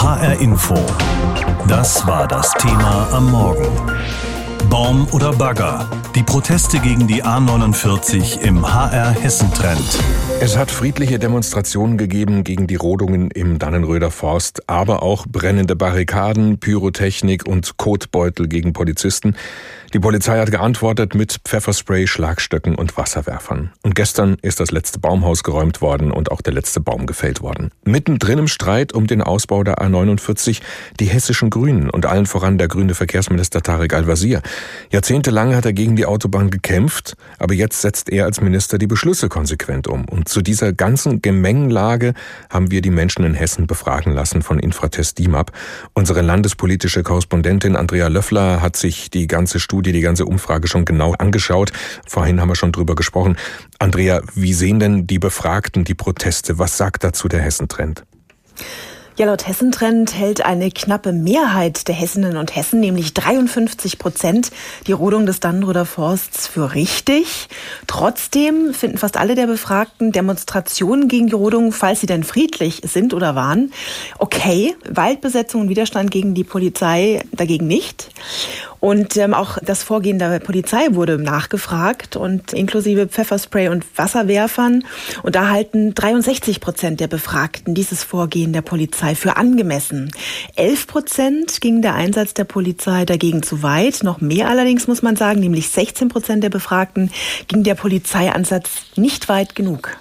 HR Info. Das war das Thema am Morgen. Baum oder Bagger? Die Proteste gegen die A49 im HR Hessentrend. Es hat friedliche Demonstrationen gegeben gegen die Rodungen im Dannenröder Forst, aber auch brennende Barrikaden, Pyrotechnik und Kotbeutel gegen Polizisten. Die Polizei hat geantwortet mit Pfefferspray, Schlagstöcken und Wasserwerfern. Und gestern ist das letzte Baumhaus geräumt worden und auch der letzte Baum gefällt worden. Mittendrin im Streit um den Ausbau der A49 die hessischen Grünen und allen voran der grüne Verkehrsminister Tarek Al-Wazir. Jahrzehntelang hat er gegen die Autobahn gekämpft, aber jetzt setzt er als Minister die Beschlüsse konsequent um. Und zu dieser ganzen Gemengenlage haben wir die Menschen in Hessen befragen lassen von Infratest DIMAP. Unsere landespolitische Korrespondentin Andrea Löffler hat sich die ganze Studie die ganze Umfrage schon genau angeschaut. Vorhin haben wir schon drüber gesprochen. Andrea, wie sehen denn die Befragten die Proteste? Was sagt dazu der Hessentrend? Ja, laut Hessentrend hält eine knappe Mehrheit der Hessinnen und Hessen, nämlich 53 Prozent, die Rodung des Dannenröder Forsts für richtig. Trotzdem finden fast alle der Befragten Demonstrationen gegen die Rodung, falls sie denn friedlich sind oder waren, okay. Waldbesetzung und Widerstand gegen die Polizei dagegen nicht. Und ähm, auch das Vorgehen der Polizei wurde nachgefragt und inklusive Pfefferspray und Wasserwerfern. Und da halten 63 Prozent der Befragten dieses Vorgehen der Polizei für angemessen. 11 Prozent ging der Einsatz der Polizei dagegen zu weit. Noch mehr allerdings muss man sagen, nämlich 16 Prozent der Befragten ging der Polizeiansatz nicht weit genug.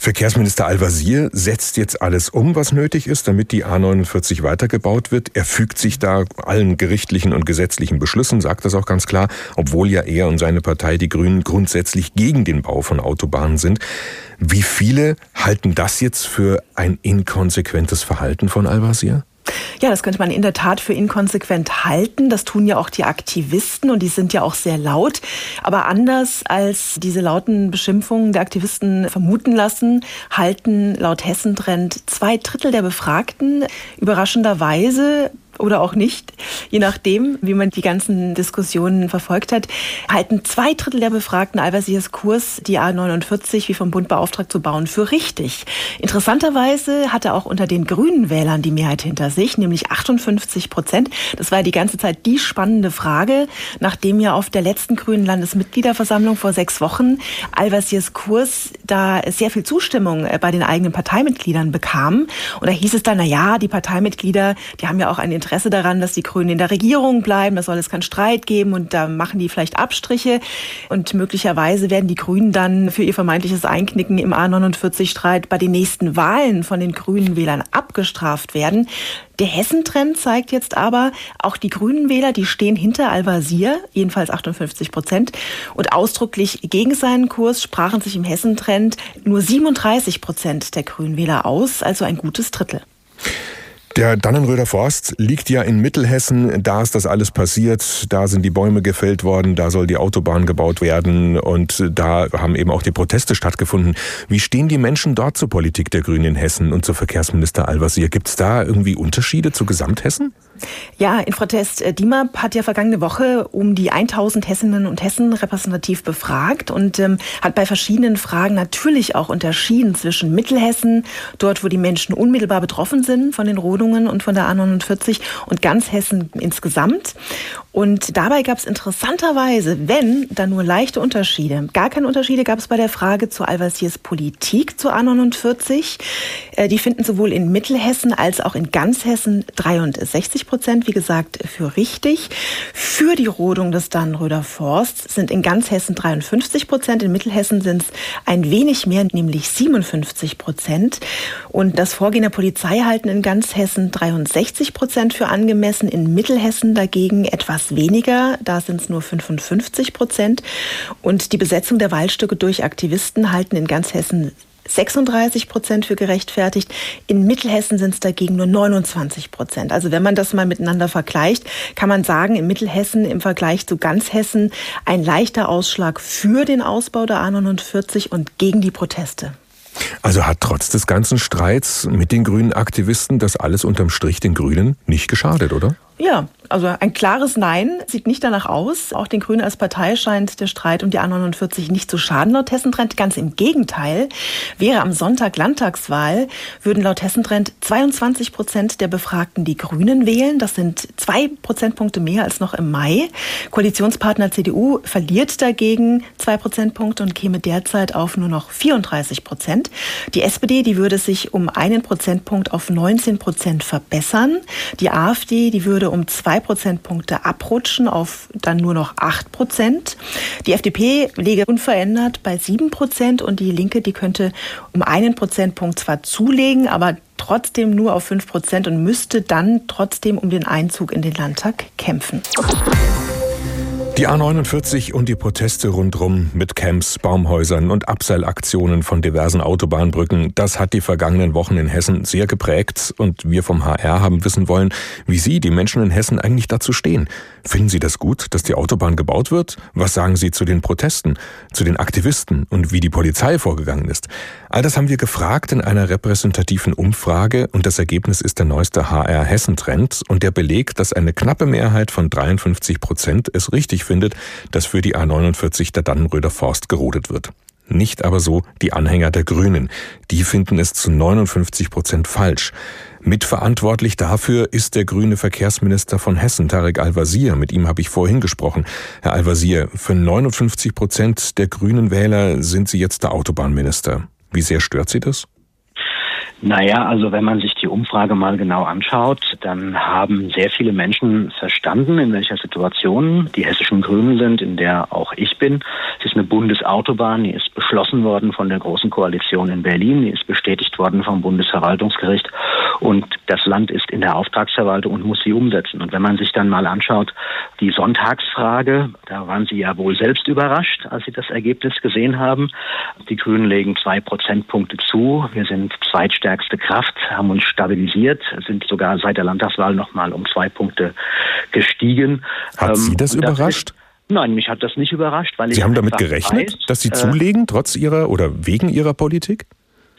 Verkehrsminister Al-Wazir setzt jetzt alles um, was nötig ist, damit die A49 weitergebaut wird. Er fügt sich da allen gerichtlichen und gesetzlichen Beschlüssen, sagt das auch ganz klar, obwohl ja er und seine Partei, die Grünen, grundsätzlich gegen den Bau von Autobahnen sind. Wie viele halten das jetzt für ein inkonsequentes Verhalten von Al-Wazir? Ja, das könnte man in der Tat für inkonsequent halten. Das tun ja auch die Aktivisten und die sind ja auch sehr laut. Aber anders als diese lauten Beschimpfungen der Aktivisten vermuten lassen, halten laut Hessentrend zwei Drittel der Befragten überraschenderweise oder auch nicht, je nachdem, wie man die ganzen Diskussionen verfolgt hat, halten zwei Drittel der Befragten Al-Wazirs Kurs, die A49 wie vom Bund beauftragt zu bauen, für richtig. Interessanterweise hatte auch unter den grünen Wählern die Mehrheit hinter sich, nämlich 58 Prozent. Das war die ganze Zeit die spannende Frage, nachdem ja auf der letzten grünen Landesmitgliederversammlung vor sechs Wochen Al-Wazirs Kurs da sehr viel Zustimmung äh, bei den eigenen Parteimitgliedern bekam. Und da hieß es dann, na ja, die Parteimitglieder, die haben ja auch ein Interesse Interesse daran, dass die Grünen in der Regierung bleiben. Da soll es keinen Streit geben und da machen die vielleicht Abstriche. Und möglicherweise werden die Grünen dann für ihr vermeintliches Einknicken im A49-Streit bei den nächsten Wahlen von den Grünen Wählern abgestraft werden. Der Hessentrend zeigt jetzt aber, auch die Grünen Wähler, die stehen hinter Al-Wazir, jedenfalls 58 Prozent. Und ausdrücklich gegen seinen Kurs sprachen sich im Hessentrend nur 37 Prozent der Grünen Wähler aus, also ein gutes Drittel. Der Dannenröder Forst liegt ja in Mittelhessen. Da ist das alles passiert. Da sind die Bäume gefällt worden. Da soll die Autobahn gebaut werden. Und da haben eben auch die Proteste stattgefunden. Wie stehen die Menschen dort zur Politik der Grünen in Hessen und zu Verkehrsminister Al-Wazir? Gibt es da irgendwie Unterschiede zu Gesamthessen? Ja, Infratest äh, DIMAP hat ja vergangene Woche um die 1000 Hessinnen und Hessen repräsentativ befragt und ähm, hat bei verschiedenen Fragen natürlich auch unterschieden zwischen Mittelhessen, dort wo die Menschen unmittelbar betroffen sind von den Rodungen und von der A49 und ganz Hessen insgesamt. Und dabei gab es interessanterweise, wenn, dann nur leichte Unterschiede. Gar keine Unterschiede gab es bei der Frage zu Al-Wazirs Politik zur A49. Äh, die finden sowohl in Mittelhessen als auch in ganz Hessen 63 Prozent, wie gesagt, für richtig. Für die Rodung des Dannenröder Forsts sind in ganz Hessen 53 Prozent, in Mittelhessen sind es ein wenig mehr, nämlich 57 Prozent. Und das Vorgehen der Polizei halten in ganz Hessen 63 Prozent für angemessen, in Mittelhessen dagegen etwas weniger, da sind es nur 55 Prozent. Und die Besetzung der Waldstücke durch Aktivisten halten in ganz Hessen 36 Prozent für gerechtfertigt. In Mittelhessen sind es dagegen nur 29 Prozent. Also wenn man das mal miteinander vergleicht, kann man sagen, in Mittelhessen im Vergleich zu ganz Hessen ein leichter Ausschlag für den Ausbau der A49 und gegen die Proteste. Also hat trotz des ganzen Streits mit den grünen Aktivisten das alles unterm Strich den Grünen nicht geschadet, oder? Ja, also ein klares Nein sieht nicht danach aus. Auch den Grünen als Partei scheint der Streit um die A49 nicht zu schaden laut Hessentrend. Ganz im Gegenteil. Wäre am Sonntag Landtagswahl, würden laut Hessentrend 22 Prozent der Befragten die Grünen wählen. Das sind zwei Prozentpunkte mehr als noch im Mai. Koalitionspartner CDU verliert dagegen zwei Prozentpunkte und käme derzeit auf nur noch 34 Prozent. Die SPD, die würde sich um einen Prozentpunkt auf 19 Prozent verbessern. Die AfD, die würde um zwei Prozentpunkte abrutschen auf dann nur noch acht Prozent. Die FDP läge unverändert bei sieben Prozent und die Linke, die könnte um einen Prozentpunkt zwar zulegen, aber trotzdem nur auf fünf Prozent und müsste dann trotzdem um den Einzug in den Landtag kämpfen. Die A49 und die Proteste rundrum mit Camps, Baumhäusern und Abseilaktionen von diversen Autobahnbrücken, das hat die vergangenen Wochen in Hessen sehr geprägt und wir vom HR haben wissen wollen, wie Sie, die Menschen in Hessen, eigentlich dazu stehen. Finden Sie das gut, dass die Autobahn gebaut wird? Was sagen Sie zu den Protesten, zu den Aktivisten und wie die Polizei vorgegangen ist? All das haben wir gefragt in einer repräsentativen Umfrage und das Ergebnis ist der neueste HR Hessen Trend und der belegt, dass eine knappe Mehrheit von 53 Prozent es richtig findet, dass für die A49 der Dannenröder Forst gerodet wird. Nicht aber so die Anhänger der Grünen. Die finden es zu 59 Prozent falsch. Mitverantwortlich dafür ist der grüne Verkehrsminister von Hessen, Tarek Al-Wazir. Mit ihm habe ich vorhin gesprochen. Herr Al-Wazir, für 59 Prozent der grünen Wähler sind Sie jetzt der Autobahnminister. Wie sehr stört Sie das? Naja, also wenn man sich die Umfrage mal genau anschaut, dann haben sehr viele Menschen verstanden, in welcher Situation die hessischen Grünen sind, in der auch ich bin. Es ist eine Bundesautobahn, die ist beschlossen worden von der Großen Koalition in Berlin, die ist bestätigt worden vom Bundesverwaltungsgericht und das Land ist in der Auftragsverwaltung und muss sie umsetzen. Und wenn man sich dann mal anschaut, die Sonntagsfrage, da waren Sie ja wohl selbst überrascht, als Sie das Ergebnis gesehen haben. Die Grünen legen zwei Prozentpunkte zu. Wir sind zweitstärkste stärkste Kraft, haben uns stabilisiert, sind sogar seit der Landtagswahl nochmal um zwei Punkte gestiegen. Hat Sie das ähm, überrascht? Nein, mich hat das nicht überrascht, weil Sie haben damit gerechnet, weiß, dass Sie äh, zulegen, trotz Ihrer oder wegen Ihrer Politik?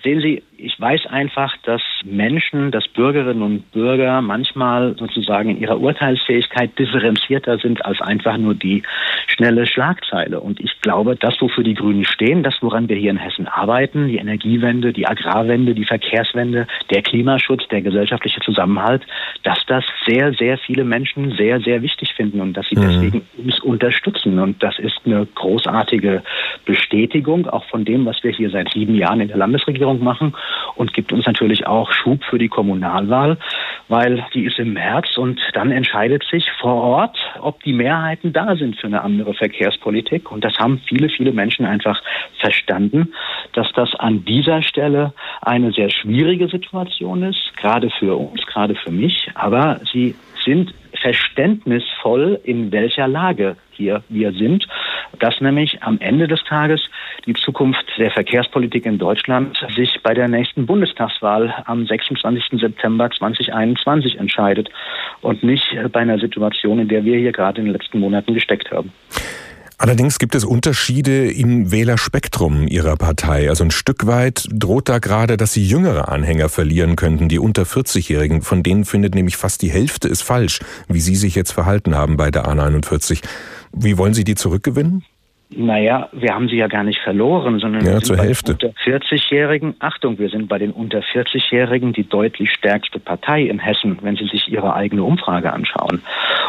Sehen Sie, ich weiß einfach, dass Menschen, dass Bürgerinnen und Bürger manchmal sozusagen in ihrer Urteilsfähigkeit differenzierter sind als einfach nur die schnelle Schlagzeile. Und ich glaube, das, wofür die Grünen stehen, das, woran wir hier in Hessen arbeiten, die Energiewende, die Agrarwende, die Verkehrswende, der Klimaschutz, der gesellschaftliche Zusammenhalt, dass das sehr, sehr viele Menschen sehr, sehr wichtig finden und dass sie mhm. deswegen uns unterstützen. Und das ist eine großartige Bestätigung auch von dem, was wir hier seit sieben Jahren in der Landesregierung machen und gibt uns natürlich auch Schub für die Kommunalwahl, weil die ist im März und dann entscheidet sich vor Ort, ob die Mehrheiten da sind für eine andere Verkehrspolitik. Und das haben viele, viele Menschen einfach verstanden, dass das an dieser Stelle eine sehr schwierige Situation ist, gerade für uns, gerade für mich. Aber sie sind verständnisvoll, in welcher Lage hier wir sind. Dass nämlich am Ende des Tages die Zukunft der Verkehrspolitik in Deutschland sich bei der nächsten Bundestagswahl am 26. September 2021 entscheidet und nicht bei einer Situation, in der wir hier gerade in den letzten Monaten gesteckt haben. Allerdings gibt es Unterschiede im Wählerspektrum Ihrer Partei. Also ein Stück weit droht da gerade, dass Sie jüngere Anhänger verlieren könnten, die unter 40-Jährigen. Von denen findet nämlich fast die Hälfte ist falsch, wie Sie sich jetzt verhalten haben bei der A49. Wie wollen Sie die zurückgewinnen? Naja, wir haben sie ja gar nicht verloren, sondern ja, wir sind bei Hälfte. den unter 40-Jährigen. Achtung, wir sind bei den unter 40-Jährigen die deutlich stärkste Partei in Hessen, wenn Sie sich Ihre eigene Umfrage anschauen.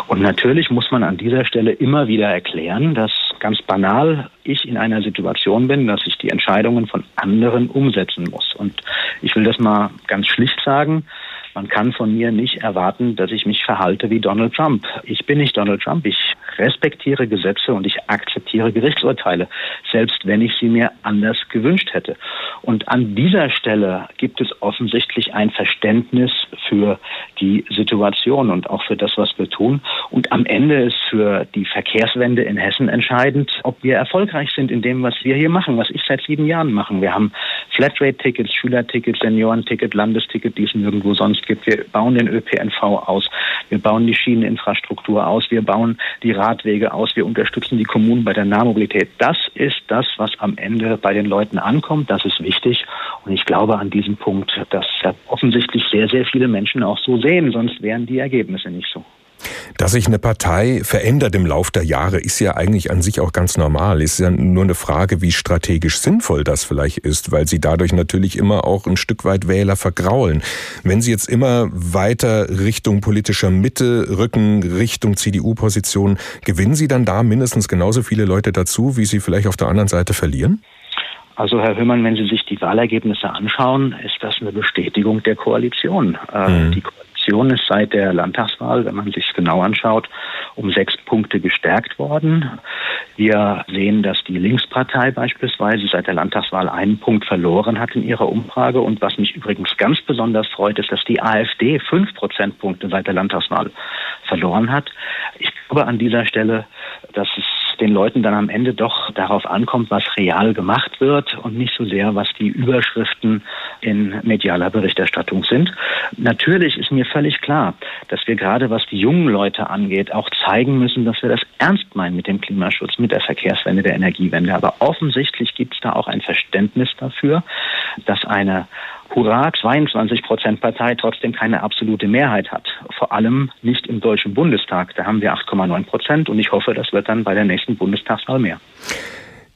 Und natürlich muss man an dieser Stelle immer wieder erklären, dass ganz banal ich in einer Situation bin, dass ich die Entscheidungen von anderen umsetzen muss. Und ich will das mal ganz schlicht sagen. Man kann von mir nicht erwarten, dass ich mich verhalte wie Donald Trump. Ich bin nicht Donald Trump. Ich respektiere Gesetze und ich akzeptiere Gerichtsurteile, selbst wenn ich sie mir anders gewünscht hätte. Und an dieser Stelle gibt es offensichtlich ein Verständnis für die Situation und auch für das, was wir tun. Und am Ende ist für die Verkehrswende in Hessen entscheidend, ob wir erfolgreich sind in dem, was wir hier machen, was ich seit sieben Jahren mache. Wir haben Flatrate-Tickets, Schülertickets, Seniorenticket, Landesticket, die es nirgendwo sonst gibt. Wir bauen den ÖPNV aus. Wir bauen die Schieneninfrastruktur aus. Wir bauen die Radwege aus. Wir unterstützen die Kommunen bei der Nahmobilität. Das ist das, was am Ende bei den Leuten ankommt. Das ist wichtig. Und ich glaube an diesem Punkt, dass offensichtlich sehr, sehr viele Menschen auch so sehen. Sonst wären die Ergebnisse nicht so. Dass sich eine Partei verändert im Lauf der Jahre, ist ja eigentlich an sich auch ganz normal. Ist ja nur eine Frage, wie strategisch sinnvoll das vielleicht ist, weil sie dadurch natürlich immer auch ein Stück weit Wähler vergraulen. Wenn sie jetzt immer weiter Richtung politischer Mitte rücken, Richtung CDU-Position, gewinnen sie dann da mindestens genauso viele Leute dazu, wie sie vielleicht auf der anderen Seite verlieren? Also Herr Höhmann, wenn Sie sich die Wahlergebnisse anschauen, ist das eine Bestätigung der Koalition. Äh, mhm. Die Koalition ist seit der Landtagswahl, wenn man sich genau anschaut, um sechs Punkte gestärkt worden. Wir sehen, dass die Linkspartei beispielsweise seit der Landtagswahl einen Punkt verloren hat in ihrer Umfrage. Und was mich übrigens ganz besonders freut, ist, dass die AfD fünf Prozentpunkte seit der Landtagswahl verloren hat. Ich glaube an dieser Stelle, dass es den Leuten dann am Ende doch darauf ankommt, was real gemacht wird und nicht so sehr, was die Überschriften in medialer Berichterstattung sind. Natürlich ist mir völlig klar, dass wir gerade was die jungen Leute angeht, auch zeigen müssen, dass wir das ernst meinen mit dem Klimaschutz, mit der Verkehrswende, der Energiewende. Aber offensichtlich gibt es da auch ein Verständnis dafür, dass eine Hurra 22 Prozent Partei trotzdem keine absolute Mehrheit hat. Vor allem nicht im Deutschen Bundestag. Da haben wir 8,9 Prozent und ich hoffe, das wird dann bei der nächsten Bundestagswahl mehr.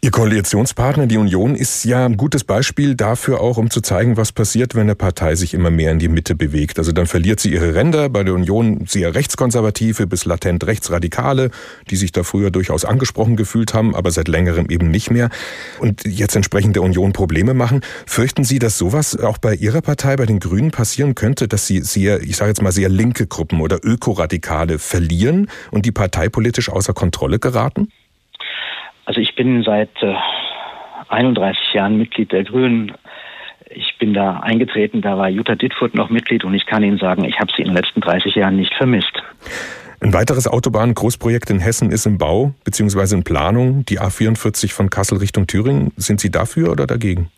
Ihr Koalitionspartner, die Union, ist ja ein gutes Beispiel dafür auch, um zu zeigen, was passiert, wenn eine Partei sich immer mehr in die Mitte bewegt. Also dann verliert sie ihre Ränder. Bei der Union sehr rechtskonservative bis latent rechtsradikale, die sich da früher durchaus angesprochen gefühlt haben, aber seit längerem eben nicht mehr. Und jetzt entsprechend der Union Probleme machen. Fürchten Sie, dass sowas auch bei Ihrer Partei, bei den Grünen passieren könnte, dass Sie sehr, ich sage jetzt mal sehr linke Gruppen oder Ökoradikale verlieren und die parteipolitisch außer Kontrolle geraten? Also ich bin seit äh, 31 Jahren Mitglied der Grünen. Ich bin da eingetreten, da war Jutta Dittfurt noch Mitglied und ich kann Ihnen sagen, ich habe sie in den letzten 30 Jahren nicht vermisst. Ein weiteres Autobahngroßprojekt in Hessen ist im Bau bzw. in Planung, die A44 von Kassel Richtung Thüringen. Sind Sie dafür oder dagegen?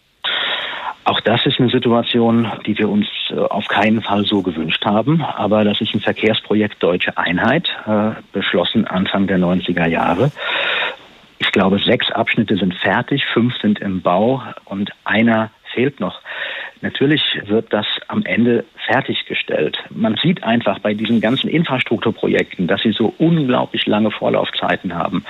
Auch das ist eine Situation, die wir uns äh, auf keinen Fall so gewünscht haben. Aber das ist ein Verkehrsprojekt Deutsche Einheit, äh, beschlossen Anfang der 90er Jahre. Ich glaube, sechs Abschnitte sind fertig, fünf sind im Bau und einer fehlt noch. Natürlich wird das am Ende fertiggestellt. Man sieht einfach bei diesen ganzen Infrastrukturprojekten, dass sie so unglaublich lange Vorlaufzeiten haben.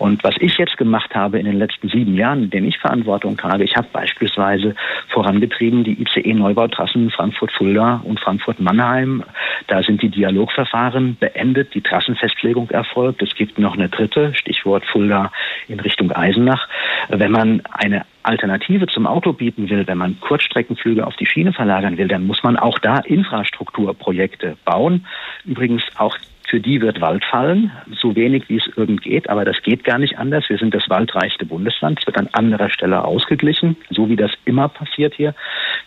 Und was ich jetzt gemacht habe in den letzten sieben Jahren, in denen ich Verantwortung trage, ich habe beispielsweise vorangetrieben die ICE-Neubautrassen Frankfurt-Fulda und Frankfurt-Mannheim. Da sind die Dialogverfahren beendet, die Trassenfestlegung erfolgt. Es gibt noch eine dritte, Stichwort Fulda in Richtung Eisenach. Wenn man eine Alternative zum Auto bieten will, wenn man Kurzstreckenflüge auf die Schiene verlagern will, dann muss man auch da Infrastrukturprojekte bauen. Übrigens auch für die wird Wald fallen, so wenig wie es irgend geht, aber das geht gar nicht anders. Wir sind das waldreichste Bundesland. Es wird an anderer Stelle ausgeglichen, so wie das immer passiert hier.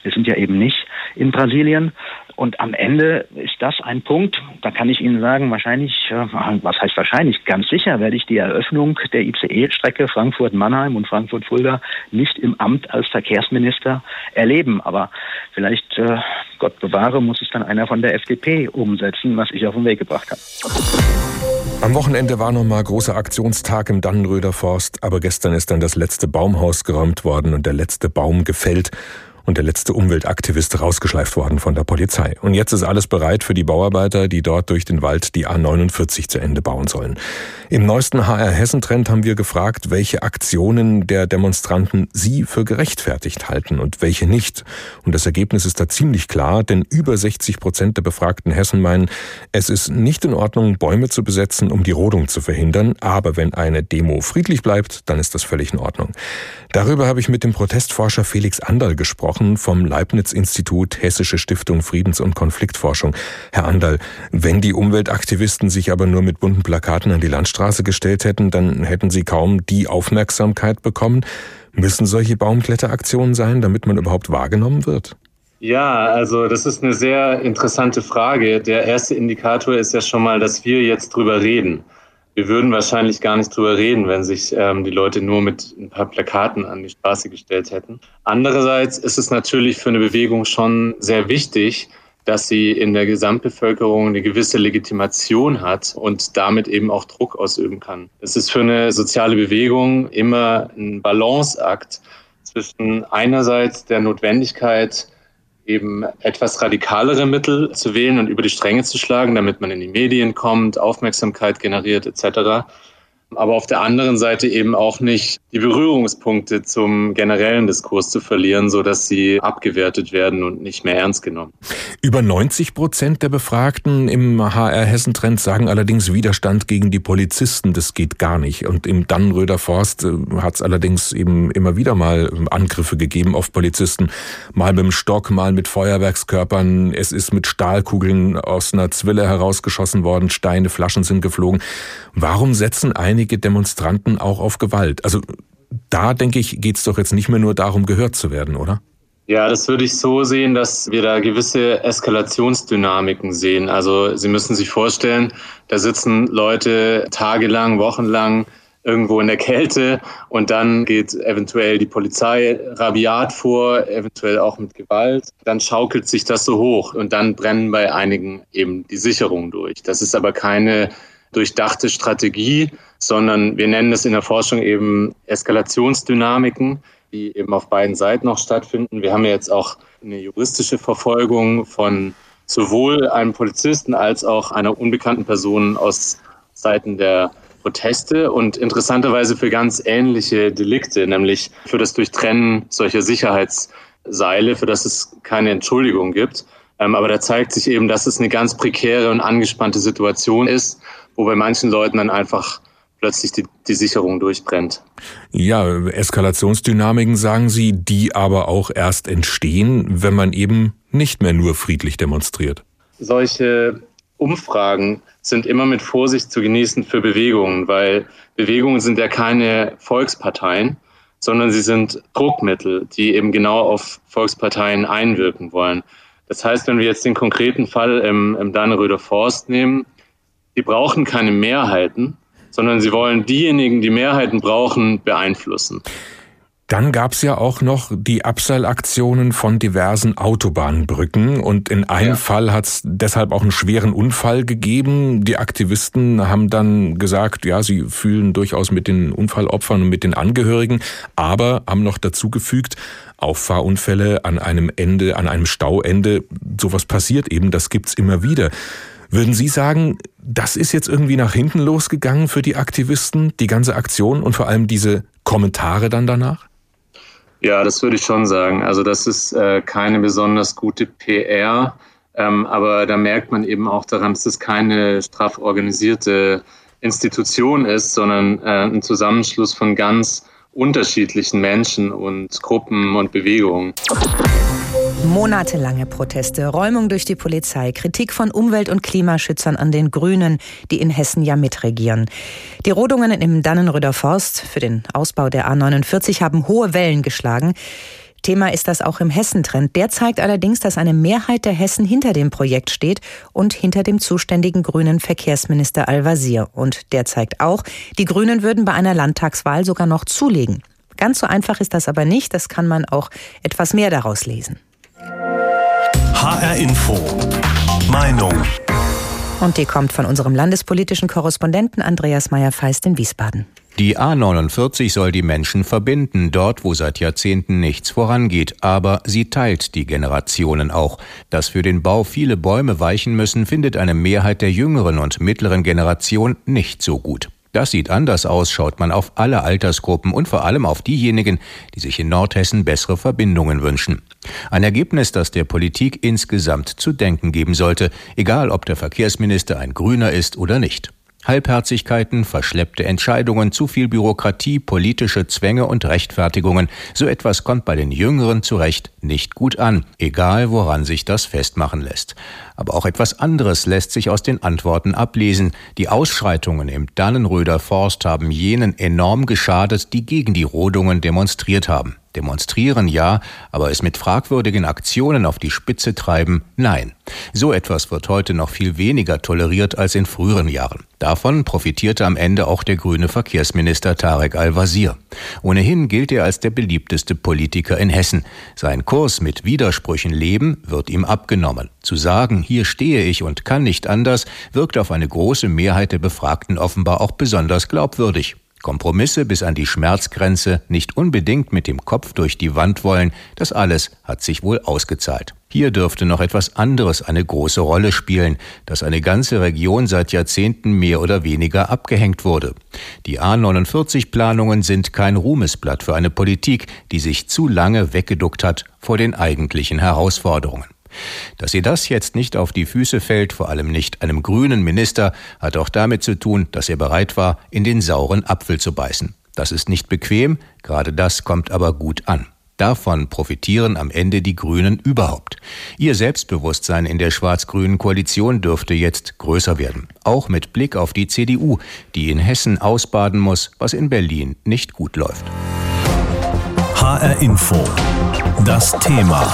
Wir sind ja eben nicht in Brasilien. Und am Ende ist das ein Punkt, da kann ich Ihnen sagen, wahrscheinlich, äh, was heißt wahrscheinlich, ganz sicher werde ich die Eröffnung der ICE-Strecke Frankfurt-Mannheim und Frankfurt-Fulda nicht im Amt als Verkehrsminister erleben. Aber vielleicht, äh, Gott bewahre, muss es dann einer von der FDP umsetzen, was ich auf den Weg gebracht habe. Am Wochenende war nochmal großer Aktionstag im Dannenröder Forst, aber gestern ist dann das letzte Baumhaus geräumt worden und der letzte Baum gefällt und der letzte Umweltaktivist rausgeschleift worden von der Polizei. Und jetzt ist alles bereit für die Bauarbeiter, die dort durch den Wald die A49 zu Ende bauen sollen. Im neuesten HR Hessen Trend haben wir gefragt, welche Aktionen der Demonstranten sie für gerechtfertigt halten und welche nicht. Und das Ergebnis ist da ziemlich klar, denn über 60 Prozent der befragten Hessen meinen, es ist nicht in Ordnung, Bäume zu besetzen, um die Rodung zu verhindern, aber wenn eine Demo friedlich bleibt, dann ist das völlig in Ordnung. Darüber habe ich mit dem Protestforscher Felix Anderl gesprochen vom Leibniz-Institut Hessische Stiftung Friedens- und Konfliktforschung. Herr Anderl, wenn die Umweltaktivisten sich aber nur mit bunten Plakaten an die Landstraße gestellt hätten, dann hätten sie kaum die Aufmerksamkeit bekommen. Müssen solche Baumkletteraktionen sein, damit man überhaupt wahrgenommen wird? Ja, also das ist eine sehr interessante Frage. Der erste Indikator ist ja schon mal, dass wir jetzt drüber reden wir würden wahrscheinlich gar nicht drüber reden, wenn sich ähm, die Leute nur mit ein paar Plakaten an die Straße gestellt hätten. Andererseits ist es natürlich für eine Bewegung schon sehr wichtig, dass sie in der Gesamtbevölkerung eine gewisse Legitimation hat und damit eben auch Druck ausüben kann. Es ist für eine soziale Bewegung immer ein Balanceakt zwischen einerseits der Notwendigkeit, eben etwas radikalere Mittel zu wählen und über die Stränge zu schlagen, damit man in die Medien kommt, Aufmerksamkeit generiert etc aber auf der anderen Seite eben auch nicht die Berührungspunkte zum generellen Diskurs zu verlieren, so dass sie abgewertet werden und nicht mehr ernst genommen. Über 90 Prozent der Befragten im HR Hessen Trend sagen allerdings Widerstand gegen die Polizisten, das geht gar nicht. Und im Dannenröder Forst äh, hat es allerdings eben immer wieder mal Angriffe gegeben auf Polizisten, mal mit dem Stock, mal mit Feuerwerkskörpern. Es ist mit Stahlkugeln aus einer Zwille herausgeschossen worden, Steine, Flaschen sind geflogen. Warum setzen einige Demonstranten auch auf Gewalt? Also da, denke ich, geht es doch jetzt nicht mehr nur darum, gehört zu werden, oder? Ja, das würde ich so sehen, dass wir da gewisse Eskalationsdynamiken sehen. Also Sie müssen sich vorstellen, da sitzen Leute tagelang, wochenlang irgendwo in der Kälte und dann geht eventuell die Polizei rabiat vor, eventuell auch mit Gewalt. Dann schaukelt sich das so hoch und dann brennen bei einigen eben die Sicherungen durch. Das ist aber keine durchdachte Strategie, sondern wir nennen es in der Forschung eben Eskalationsdynamiken, die eben auf beiden Seiten noch stattfinden. Wir haben jetzt auch eine juristische Verfolgung von sowohl einem Polizisten als auch einer unbekannten Person aus Seiten der Proteste und interessanterweise für ganz ähnliche Delikte, nämlich für das Durchtrennen solcher Sicherheitsseile, für das es keine Entschuldigung gibt. Ähm, aber da zeigt sich eben, dass es eine ganz prekäre und angespannte Situation ist wo bei manchen Leuten dann einfach plötzlich die, die Sicherung durchbrennt. Ja, Eskalationsdynamiken sagen Sie, die aber auch erst entstehen, wenn man eben nicht mehr nur friedlich demonstriert. Solche Umfragen sind immer mit Vorsicht zu genießen für Bewegungen, weil Bewegungen sind ja keine Volksparteien, sondern sie sind Druckmittel, die eben genau auf Volksparteien einwirken wollen. Das heißt, wenn wir jetzt den konkreten Fall im, im Danneröder Forst nehmen, die brauchen keine Mehrheiten, sondern sie wollen diejenigen, die Mehrheiten brauchen, beeinflussen. Dann gab's ja auch noch die Abseilaktionen von diversen Autobahnbrücken und in einem ja. Fall hat's deshalb auch einen schweren Unfall gegeben. Die Aktivisten haben dann gesagt, ja, sie fühlen durchaus mit den Unfallopfern und mit den Angehörigen, aber haben noch dazugefügt, Auffahrunfälle an einem Ende, an einem Stauende, sowas passiert eben, das gibt's immer wieder. Würden Sie sagen, das ist jetzt irgendwie nach hinten losgegangen für die Aktivisten, die ganze Aktion und vor allem diese Kommentare dann danach? Ja, das würde ich schon sagen. Also das ist äh, keine besonders gute PR, ähm, aber da merkt man eben auch daran, dass es keine straff organisierte Institution ist, sondern äh, ein Zusammenschluss von ganz unterschiedlichen Menschen und Gruppen und Bewegungen. Monatelange Proteste, Räumung durch die Polizei, Kritik von Umwelt- und Klimaschützern an den Grünen, die in Hessen ja mitregieren. Die Rodungen im Dannenröder Forst für den Ausbau der A49 haben hohe Wellen geschlagen. Thema ist das auch im Hessentrend. Der zeigt allerdings, dass eine Mehrheit der Hessen hinter dem Projekt steht und hinter dem zuständigen grünen Verkehrsminister Al-Wazir. Und der zeigt auch, die Grünen würden bei einer Landtagswahl sogar noch zulegen. Ganz so einfach ist das aber nicht. Das kann man auch etwas mehr daraus lesen. HR Info. Meinung. Und die kommt von unserem landespolitischen Korrespondenten Andreas Meyer-Feist in Wiesbaden. Die A49 soll die Menschen verbinden, dort wo seit Jahrzehnten nichts vorangeht, aber sie teilt die Generationen auch. Dass für den Bau viele Bäume weichen müssen, findet eine Mehrheit der jüngeren und mittleren Generation nicht so gut. Das sieht anders aus, schaut man auf alle Altersgruppen und vor allem auf diejenigen, die sich in Nordhessen bessere Verbindungen wünschen. Ein Ergebnis, das der Politik insgesamt zu denken geben sollte, egal ob der Verkehrsminister ein Grüner ist oder nicht. Halbherzigkeiten, verschleppte Entscheidungen, zu viel Bürokratie, politische Zwänge und Rechtfertigungen, so etwas kommt bei den Jüngeren zurecht nicht gut an, egal woran sich das festmachen lässt. Aber auch etwas anderes lässt sich aus den Antworten ablesen. Die Ausschreitungen im Dannenröder Forst haben jenen enorm geschadet, die gegen die Rodungen demonstriert haben. Demonstrieren ja, aber es mit fragwürdigen Aktionen auf die Spitze treiben, nein. So etwas wird heute noch viel weniger toleriert als in früheren Jahren. Davon profitierte am Ende auch der grüne Verkehrsminister Tarek Al-Wazir. Ohnehin gilt er als der beliebteste Politiker in Hessen. Sein Kurs mit Widersprüchen leben wird ihm abgenommen. Zu sagen, hier stehe ich und kann nicht anders, wirkt auf eine große Mehrheit der Befragten offenbar auch besonders glaubwürdig. Kompromisse bis an die Schmerzgrenze, nicht unbedingt mit dem Kopf durch die Wand wollen, das alles hat sich wohl ausgezahlt. Hier dürfte noch etwas anderes eine große Rolle spielen, dass eine ganze Region seit Jahrzehnten mehr oder weniger abgehängt wurde. Die A49-Planungen sind kein Ruhmesblatt für eine Politik, die sich zu lange weggeduckt hat vor den eigentlichen Herausforderungen. Dass ihr das jetzt nicht auf die Füße fällt, vor allem nicht einem grünen Minister, hat auch damit zu tun, dass er bereit war, in den sauren Apfel zu beißen. Das ist nicht bequem, gerade das kommt aber gut an. Davon profitieren am Ende die Grünen überhaupt. Ihr Selbstbewusstsein in der schwarz-grünen Koalition dürfte jetzt größer werden. Auch mit Blick auf die CDU, die in Hessen ausbaden muss, was in Berlin nicht gut läuft. HR Info. Das Thema.